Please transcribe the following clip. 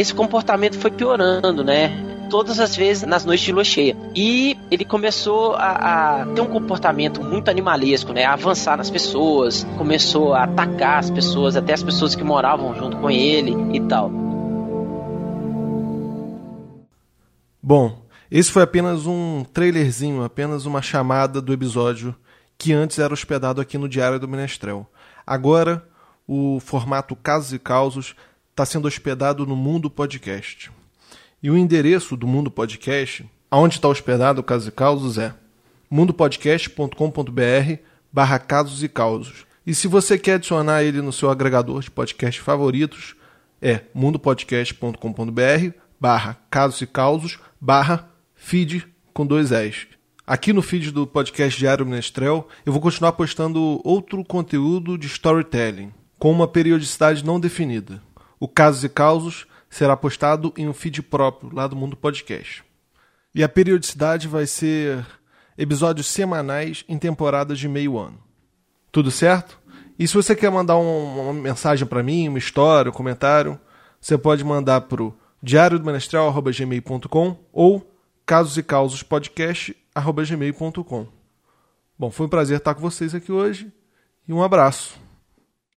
esse comportamento foi piorando, né? todas as vezes nas noites de lua cheia. E ele começou a, a, ter um comportamento muito animalesco, né? A avançar nas pessoas, começou a atacar as pessoas, até as pessoas que moravam junto com ele e tal. Bom, esse foi apenas um trailerzinho, apenas uma chamada do episódio que antes era hospedado aqui no Diário do Menestrel. Agora, o formato Casos e Causos está sendo hospedado no Mundo Podcast. E o endereço do Mundo Podcast, aonde está hospedado o Casos e Causos, é mundopodcast.com.br barra casos e causos. E se você quer adicionar ele no seu agregador de podcast favoritos, é mundopodcast.com.br barra casos e causos barra feed com dois S. Aqui no feed do podcast Diário Menestrel, eu vou continuar postando outro conteúdo de storytelling, com uma periodicidade não definida. O Casos e Causos será postado em um feed próprio lá do Mundo Podcast. E a periodicidade vai ser episódios semanais em temporadas de meio ano. Tudo certo? E se você quer mandar um, uma mensagem para mim, uma história, um comentário, você pode mandar para o diariodomenestral.gmail.com ou casos e causos podcast.gmail.com. Bom, foi um prazer estar com vocês aqui hoje e um abraço.